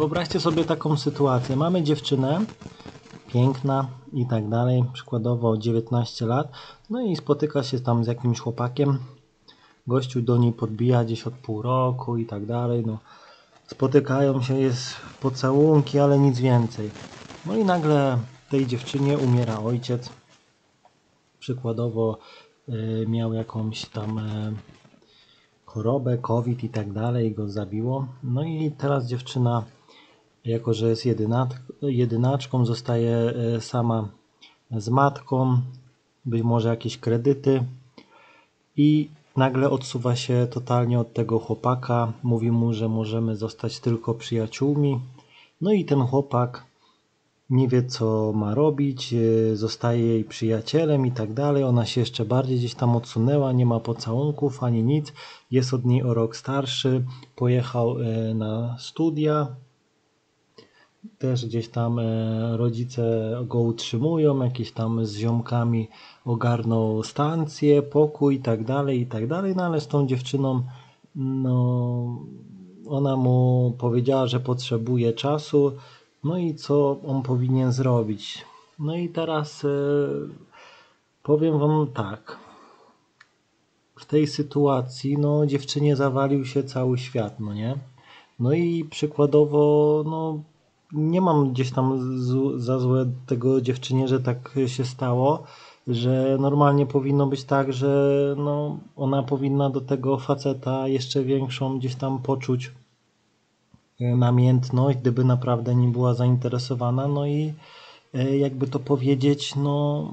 Wyobraźcie sobie taką sytuację. Mamy dziewczynę, piękna i tak dalej, przykładowo 19 lat, no i spotyka się tam z jakimś chłopakiem. Gościu do niej podbija gdzieś od pół roku i tak dalej. No. Spotykają się, jest pocałunki, ale nic więcej. No i nagle tej dziewczynie umiera ojciec. Przykładowo y, miał jakąś tam y, chorobę, COVID i tak dalej, go zabiło. No i teraz dziewczyna, jako że jest jedynaczką, zostaje e, sama z matką, być może jakieś kredyty i nagle odsuwa się totalnie od tego chłopaka, mówi mu, że możemy zostać tylko przyjaciółmi. No i ten chłopak nie wie co ma robić, e, zostaje jej przyjacielem i tak dalej. Ona się jeszcze bardziej gdzieś tam odsunęła, nie ma pocałunków ani nic. Jest od niej o rok starszy, pojechał e, na studia. Też gdzieś tam e, rodzice go utrzymują, jakieś tam z ziomkami ogarnął stację, pokój i tak dalej, i tak dalej. No ale z tą dziewczyną, no, ona mu powiedziała, że potrzebuje czasu no i co on powinien zrobić? No i teraz e, powiem Wam tak. W tej sytuacji, no, dziewczynie zawalił się cały świat, no nie? No i przykładowo, no, nie mam gdzieś tam z, za złe tego dziewczynie, że tak się stało, że normalnie powinno być tak, że no, ona powinna do tego faceta jeszcze większą gdzieś tam poczuć namiętność, gdyby naprawdę nie była zainteresowana. No i e, jakby to powiedzieć, no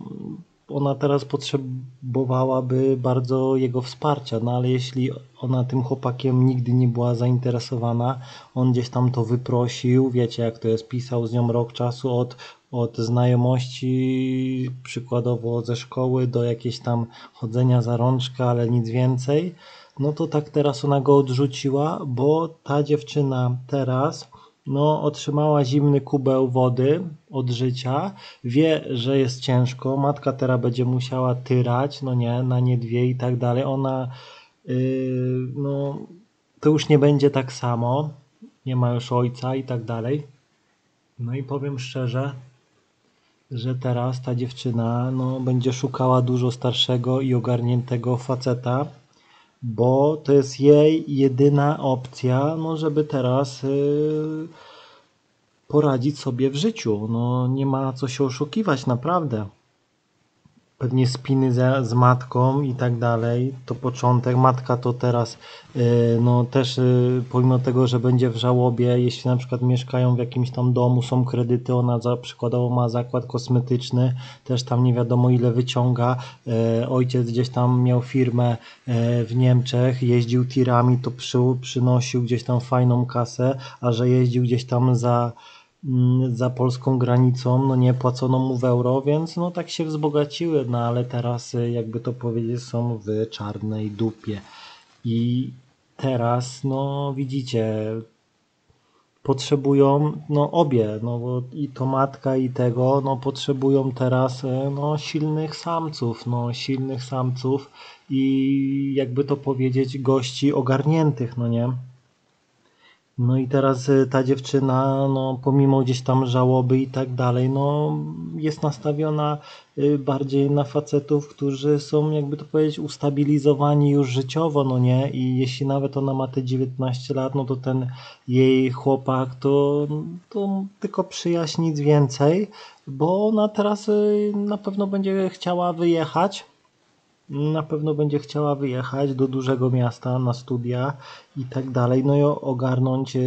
ona teraz potrzebowałaby bardzo jego wsparcia, no ale jeśli ona tym chłopakiem nigdy nie była zainteresowana, on gdzieś tam to wyprosił, wiecie jak to jest, pisał z nią rok czasu od, od znajomości, przykładowo ze szkoły do jakieś tam chodzenia za rączkę, ale nic więcej, no to tak teraz ona go odrzuciła, bo ta dziewczyna teraz no, otrzymała zimny kubeł wody od życia, wie, że jest ciężko, matka teraz będzie musiała tyrać, no nie, na nie dwie i tak dalej. Ona, yy, no, to już nie będzie tak samo, nie ma już ojca i tak dalej. No i powiem szczerze, że teraz ta dziewczyna no, będzie szukała dużo starszego i ogarniętego faceta, bo to jest jej jedyna opcja, no, żeby teraz yy, poradzić sobie w życiu. No, nie ma co się oszukiwać, naprawdę pewnie spiny z, matką i tak dalej, to początek. Matka to teraz y, no też y, pomimo tego, że będzie w żałobie, jeśli na przykład mieszkają w jakimś tam domu, są kredyty, ona za, przykładowo ma zakład kosmetyczny, też tam nie wiadomo ile wyciąga. Y, ojciec gdzieś tam miał firmę w Niemczech, jeździł tirami, to przy, przynosił gdzieś tam fajną kasę, a że jeździł gdzieś tam za za polską granicą, no nie płacono mu w euro, więc no tak się wzbogaciły, no ale teraz y, jakby to powiedzieć są w czarnej dupie. I teraz no widzicie potrzebują no obie, no bo i to matka i tego, no potrzebują teraz y, no silnych samców, no silnych samców i jakby to powiedzieć gości ogarniętych, no nie? No i teraz y, ta dziewczyna, no pomimo gdzieś tam żałoby i tak dalej, no jest nastawiona y, bardziej na facetów, którzy są jakby to powiedzieć ustabilizowani już życiowo, no nie? I jeśli nawet ona ma te 19 lat, no to ten jej chłopak to, to tylko przyjaźń, nic więcej, bo ona teraz y, na pewno będzie chciała wyjechać na pewno będzie chciała wyjechać do dużego miasta na studia i tak dalej, no i ogarnąć e,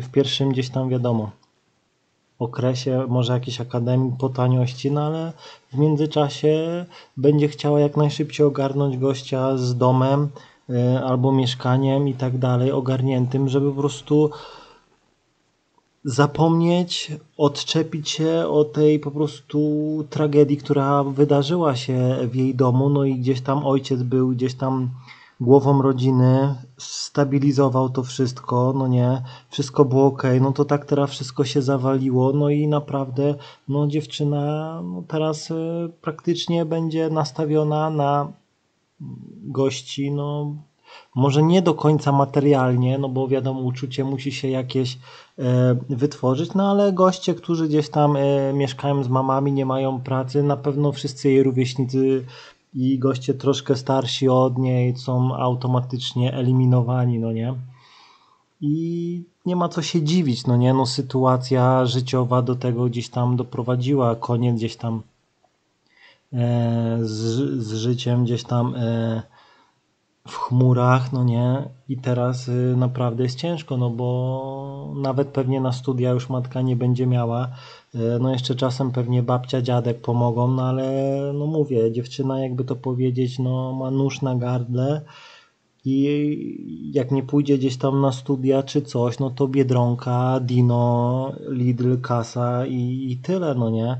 w pierwszym gdzieś tam wiadomo okresie może jakiejś akademii po taniości, no ale w międzyczasie będzie chciała jak najszybciej ogarnąć gościa z domem e, albo mieszkaniem i tak dalej, ogarniętym, żeby po prostu zapomnieć, odczepić się od tej po prostu tragedii, która wydarzyła się w jej domu, no i gdzieś tam ojciec był gdzieś tam głową rodziny, stabilizował to wszystko, no nie, wszystko było ok, no to tak teraz wszystko się zawaliło, no i naprawdę, no dziewczyna no teraz y, praktycznie będzie nastawiona na gości, no może nie do końca materialnie, no bo wiadomo, uczucie musi się jakieś wytworzyć, no ale goście, którzy gdzieś tam mieszkają z mamami, nie mają pracy, na pewno wszyscy jej rówieśnicy i goście troszkę starsi od niej są automatycznie eliminowani, no nie? I nie ma co się dziwić, no nie? No sytuacja życiowa do tego gdzieś tam doprowadziła, koniec gdzieś tam e, z, z życiem gdzieś tam e, w chmurach, no nie? I teraz y, naprawdę jest ciężko, no bo nawet pewnie na studia już matka nie będzie miała. Y, no jeszcze czasem pewnie babcia, dziadek pomogą, no ale no mówię, dziewczyna jakby to powiedzieć, no ma nóż na gardle i jak nie pójdzie gdzieś tam na studia czy coś, no to Biedronka, Dino, Lidl, Kasa i, i tyle, no nie?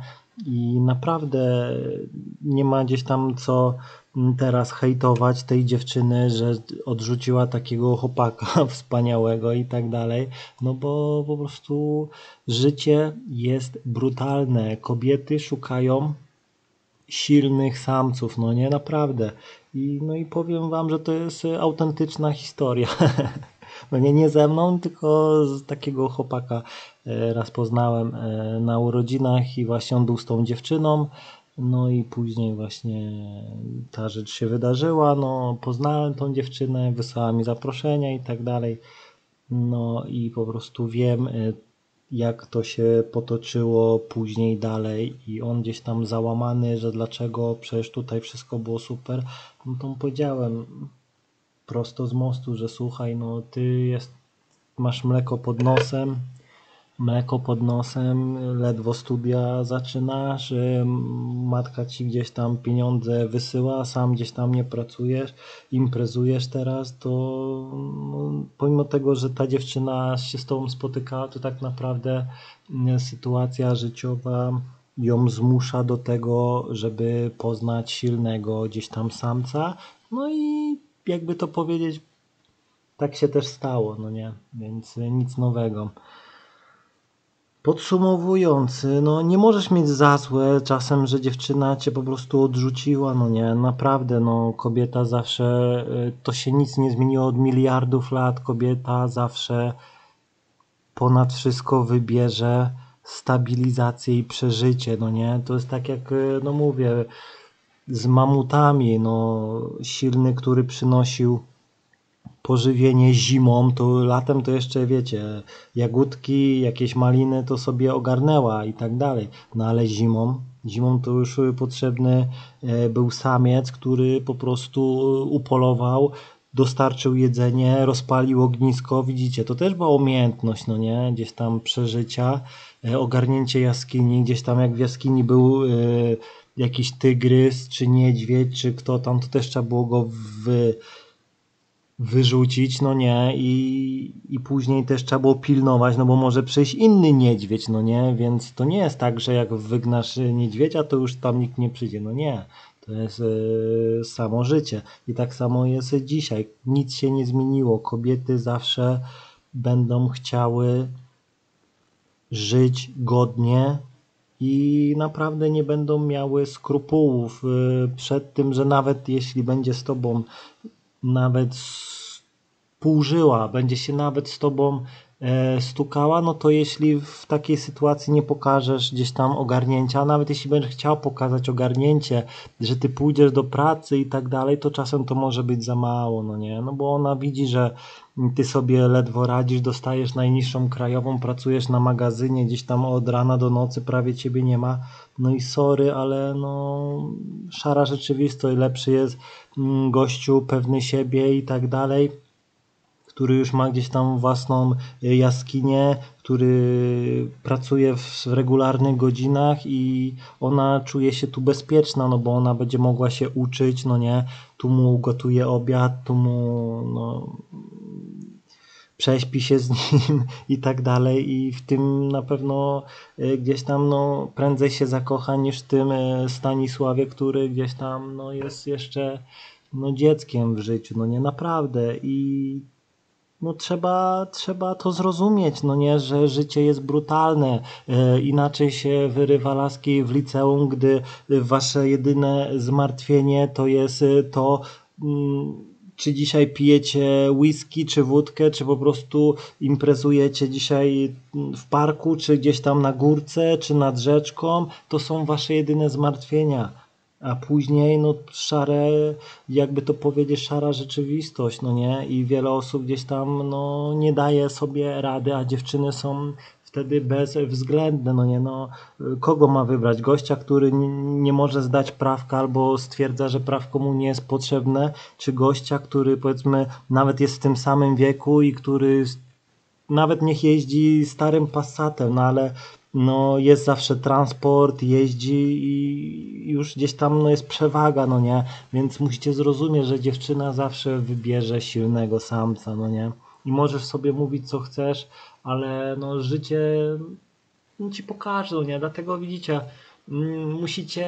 I naprawdę nie ma gdzieś tam co teraz hejtować tej dziewczyny, że odrzuciła takiego chłopaka wspaniałego i tak dalej, no bo po prostu życie jest brutalne. Kobiety szukają silnych samców, no nie naprawdę. I, no i powiem wam, że to jest autentyczna historia. No nie, nie ze mną, tylko z takiego chłopaka e, raz poznałem e, na urodzinach i właśnie on był z tą dziewczyną. No i później właśnie ta rzecz się wydarzyła, no poznałem tą dziewczynę, wysłała mi zaproszenia i tak dalej. No i po prostu wiem, y, jak to się potoczyło później dalej i on gdzieś tam załamany, że dlaczego, przecież tutaj wszystko było super, no to mu powiedziałem prosto z mostu, że słuchaj, no ty jest, masz mleko pod nosem, mleko pod nosem, ledwo studia zaczynasz, matka ci gdzieś tam pieniądze wysyła, sam gdzieś tam nie pracujesz, imprezujesz teraz, to no, pomimo tego, że ta dziewczyna się z tobą spotykała, to tak naprawdę mm, sytuacja życiowa ją zmusza do tego, żeby poznać silnego gdzieś tam samca. No i jakby to powiedzieć, tak się też stało, no nie? Więc nic nowego. Podsumowując, no nie możesz mieć za złe czasem, że dziewczyna cię po prostu odrzuciła, no nie, naprawdę, no kobieta zawsze, y, to się nic nie zmieniło od miliardów lat, kobieta zawsze ponad wszystko wybierze stabilizację i przeżycie, no nie, to jest tak jak, y, no mówię, z mamutami, no silny, który przynosił pożywienie zimą, to latem to jeszcze wiecie, jagódki, jakieś maliny to sobie ogarnęła i tak dalej. No ale zimą, zimą to już potrzebny e, był samiec, który po prostu upolował, dostarczył jedzenie, rozpalił ognisko. Widzicie, to też była umiejętność, no nie? Gdzieś tam przeżycia, e, ogarnięcie jaskini, gdzieś tam jak w jaskini był e, jakiś tygrys, czy niedźwiedź, czy kto tam, to też trzeba było go w wyrzucić, no nie, i, i później też trzeba było pilnować, no bo może przyjść inny niedźwiedź, no nie, więc to nie jest tak, że jak wygnasz niedźwiedzia, to już tam nikt nie przyjdzie, no nie, to jest y, samo życie. I tak samo jest dzisiaj, nic się nie zmieniło, kobiety zawsze będą chciały żyć godnie i naprawdę nie będą miały skrupułów y, przed tym, że nawet jeśli będzie z tobą nawet półżyła, będzie się nawet z tobą e, stukała, no to jeśli w takiej sytuacji nie pokażesz gdzieś tam ogarnięcia, nawet jeśli będziesz chciał pokazać ogarnięcie, że ty pójdziesz do pracy i tak dalej, to czasem to może być za mało, no nie? No bo ona widzi, że ty sobie ledwo radzisz, dostajesz najniższą krajową, pracujesz na magazynie gdzieś tam od rana do nocy, prawie ciebie nie ma. No i sorry, ale no szara rzeczywistość, lepszy jest mm, gościu pewny siebie i tak dalej który już ma gdzieś tam własną y, jaskinię, który pracuje w regularnych godzinach i ona czuje się tu bezpieczna, no bo ona będzie mogła się uczyć, no nie, tu mu gotuje obiad, tu mu no, prześpi się z nim i tak dalej i w tym na pewno y, gdzieś tam no, prędzej się zakocha niż w tym y, Stanisławie, który gdzieś tam no, jest jeszcze no, dzieckiem w życiu, no nie naprawdę i no trzeba, trzeba to zrozumieć, no nie, że życie jest brutalne. E, inaczej się wyrywa laski w liceum, gdy wasze jedyne zmartwienie to jest to, mm, czy dzisiaj pijecie whisky, czy wódkę, czy po prostu imprezujecie dzisiaj w parku, czy gdzieś tam na górce, czy nad rzeczką, to są wasze jedyne zmartwienia. A później, no, szare, jakby to powiedzieć, szara rzeczywistość, no nie? I wiele osób gdzieś tam, no, nie daje sobie rady, a dziewczyny są wtedy bezwzględne, no nie, no, kogo ma wybrać? Gościa, który nie może zdać prawka albo stwierdza, że prawko mu nie jest potrzebne, czy gościa, który powiedzmy nawet jest w tym samym wieku i który nawet niech jeździ starym Passatem, no ale no jest zawsze transport, jeździ i już gdzieś tam no jest przewaga, no nie? Więc musicie zrozumieć, że dziewczyna zawsze wybierze silnego samca, no nie? I możesz sobie mówić co chcesz, ale no życie ci pokaże, nie? Dlatego widzicie, mm, musicie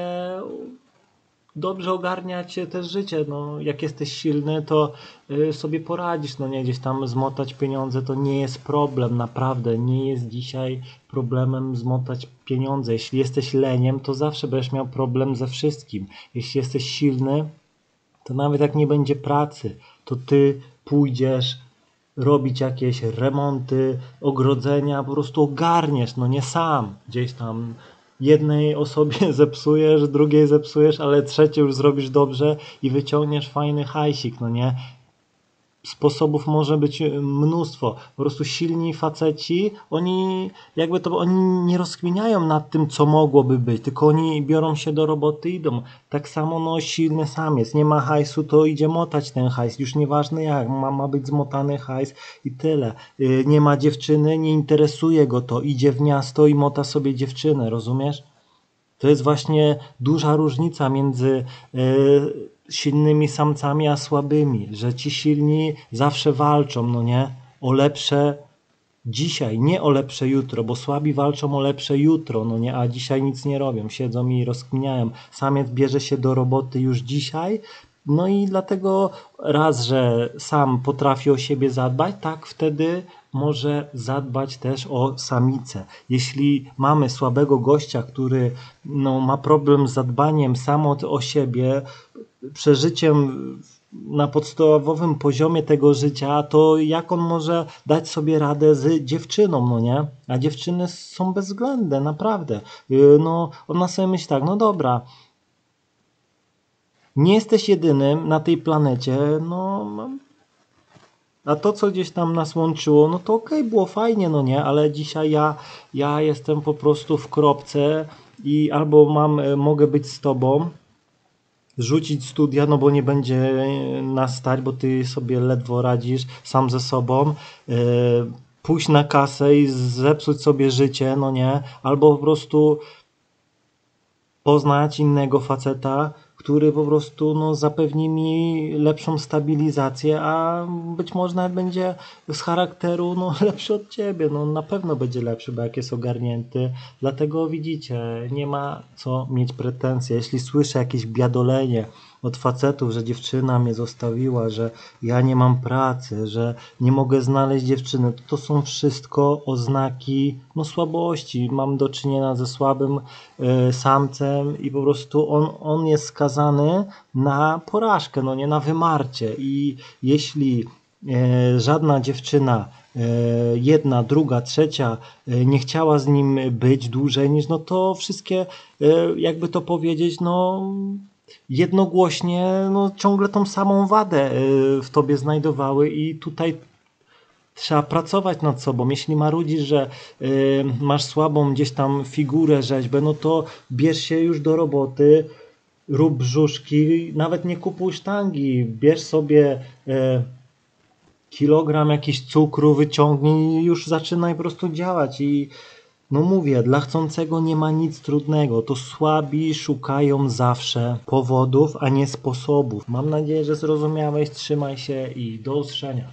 dobrze ogarniać też życie. No, jak jesteś silny, to y, sobie poradzisz. No nie, gdzieś tam zmotać pieniądze to nie jest problem, naprawdę. Nie jest dzisiaj problemem zmotać pieniądze. Jeśli jesteś leniem, to zawsze będziesz miał problem ze wszystkim. Jeśli jesteś silny, to nawet jak nie będzie pracy, to ty pójdziesz robić jakieś remonty, ogrodzenia, po prostu ogarniesz, no nie sam, gdzieś tam jednej osobie zepsujesz, drugiej zepsujesz, ale trzeciej już zrobisz dobrze i wyciągniesz fajny hajsik, no nie? Sposobów może być mnóstwo. Po prostu silni faceci, oni jakby to oni nie rozkminiają nad tym, co mogłoby być, tylko oni biorą się do roboty i idą. Tak samo no silny samiec, nie ma hajsu, to idzie motać ten hajs. Już nieważne jak, ma, ma być zmotany hajs i tyle. Y, nie ma dziewczyny, nie interesuje go to. Idzie w miasto i mota sobie dziewczynę, rozumiesz? To jest właśnie duża różnica między yy, silnymi samcami, a słabymi, że ci silni zawsze walczą, no nie? O lepsze dzisiaj, nie o lepsze jutro, bo słabi walczą o lepsze jutro, no nie? A dzisiaj nic nie robią, siedzą i rozkminiają. Samiec bierze się do roboty już dzisiaj, no i dlatego raz, że sam potrafi o siebie zadbać, tak wtedy może zadbać też o samicę. Jeśli mamy słabego gościa, który no, ma problem z zadbaniem samo o siebie, przeżyciem na podstawowym poziomie tego życia, to jak on może dać sobie radę z dziewczyną, no nie? A dziewczyny są bezwzględne, naprawdę. No, ona sobie myśli tak, no dobra, nie jesteś jedynym na tej planecie, no a to, co gdzieś tam nas łączyło, no to okej, okay, było fajnie, no nie, ale dzisiaj ja, ja jestem po prostu w kropce i albo mam, e, mogę być z tobą, rzucić studia, no bo nie będzie nas stać, bo ty sobie ledwo radzisz sam ze sobą, yy, pójść na kasę i zepsuć sobie życie, no nie, albo po prostu poznać innego faceta, który po prostu no, zapewni mi lepszą stabilizację, a być może nawet będzie z charakteru no, lepszy od ciebie. No, na pewno będzie lepszy, bo jak jest ogarnięty. Dlatego widzicie, nie ma co mieć pretensje. Jeśli słyszę jakieś biadolenie, od facetów, że dziewczyna mnie zostawiła, że ja nie mam pracy, że nie mogę znaleźć dziewczyny. To, to są wszystko oznaki no, słabości. Mam do czynienia ze słabym y, samcem i po prostu on, on jest skazany na porażkę, no nie na wymarcie. I jeśli y, żadna dziewczyna e, jedna, druga, trzecia nie chciała z nim być dłużej niż, no to wszystkie, jakby to powiedzieć, no jednogłośnie no, ciągle tą samą wadę y, w tobie znajdowały i tutaj trzeba pracować nad sobą. Jeśli marudzisz, że y, masz słabą gdzieś tam figurę, rzeźbę, no to bierz się już do roboty, rób brzuszki, nawet nie kupuj sztangi, bierz sobie y, kilogram jakiś cukru, wyciągnij i już zaczynaj po prostu działać i no mówię, dla chcącego nie ma nic trudnego. To słabi szukają zawsze powodów, a nie sposobów. Mam nadzieję, że zrozumiałeś. Trzymaj się i do usłyszenia.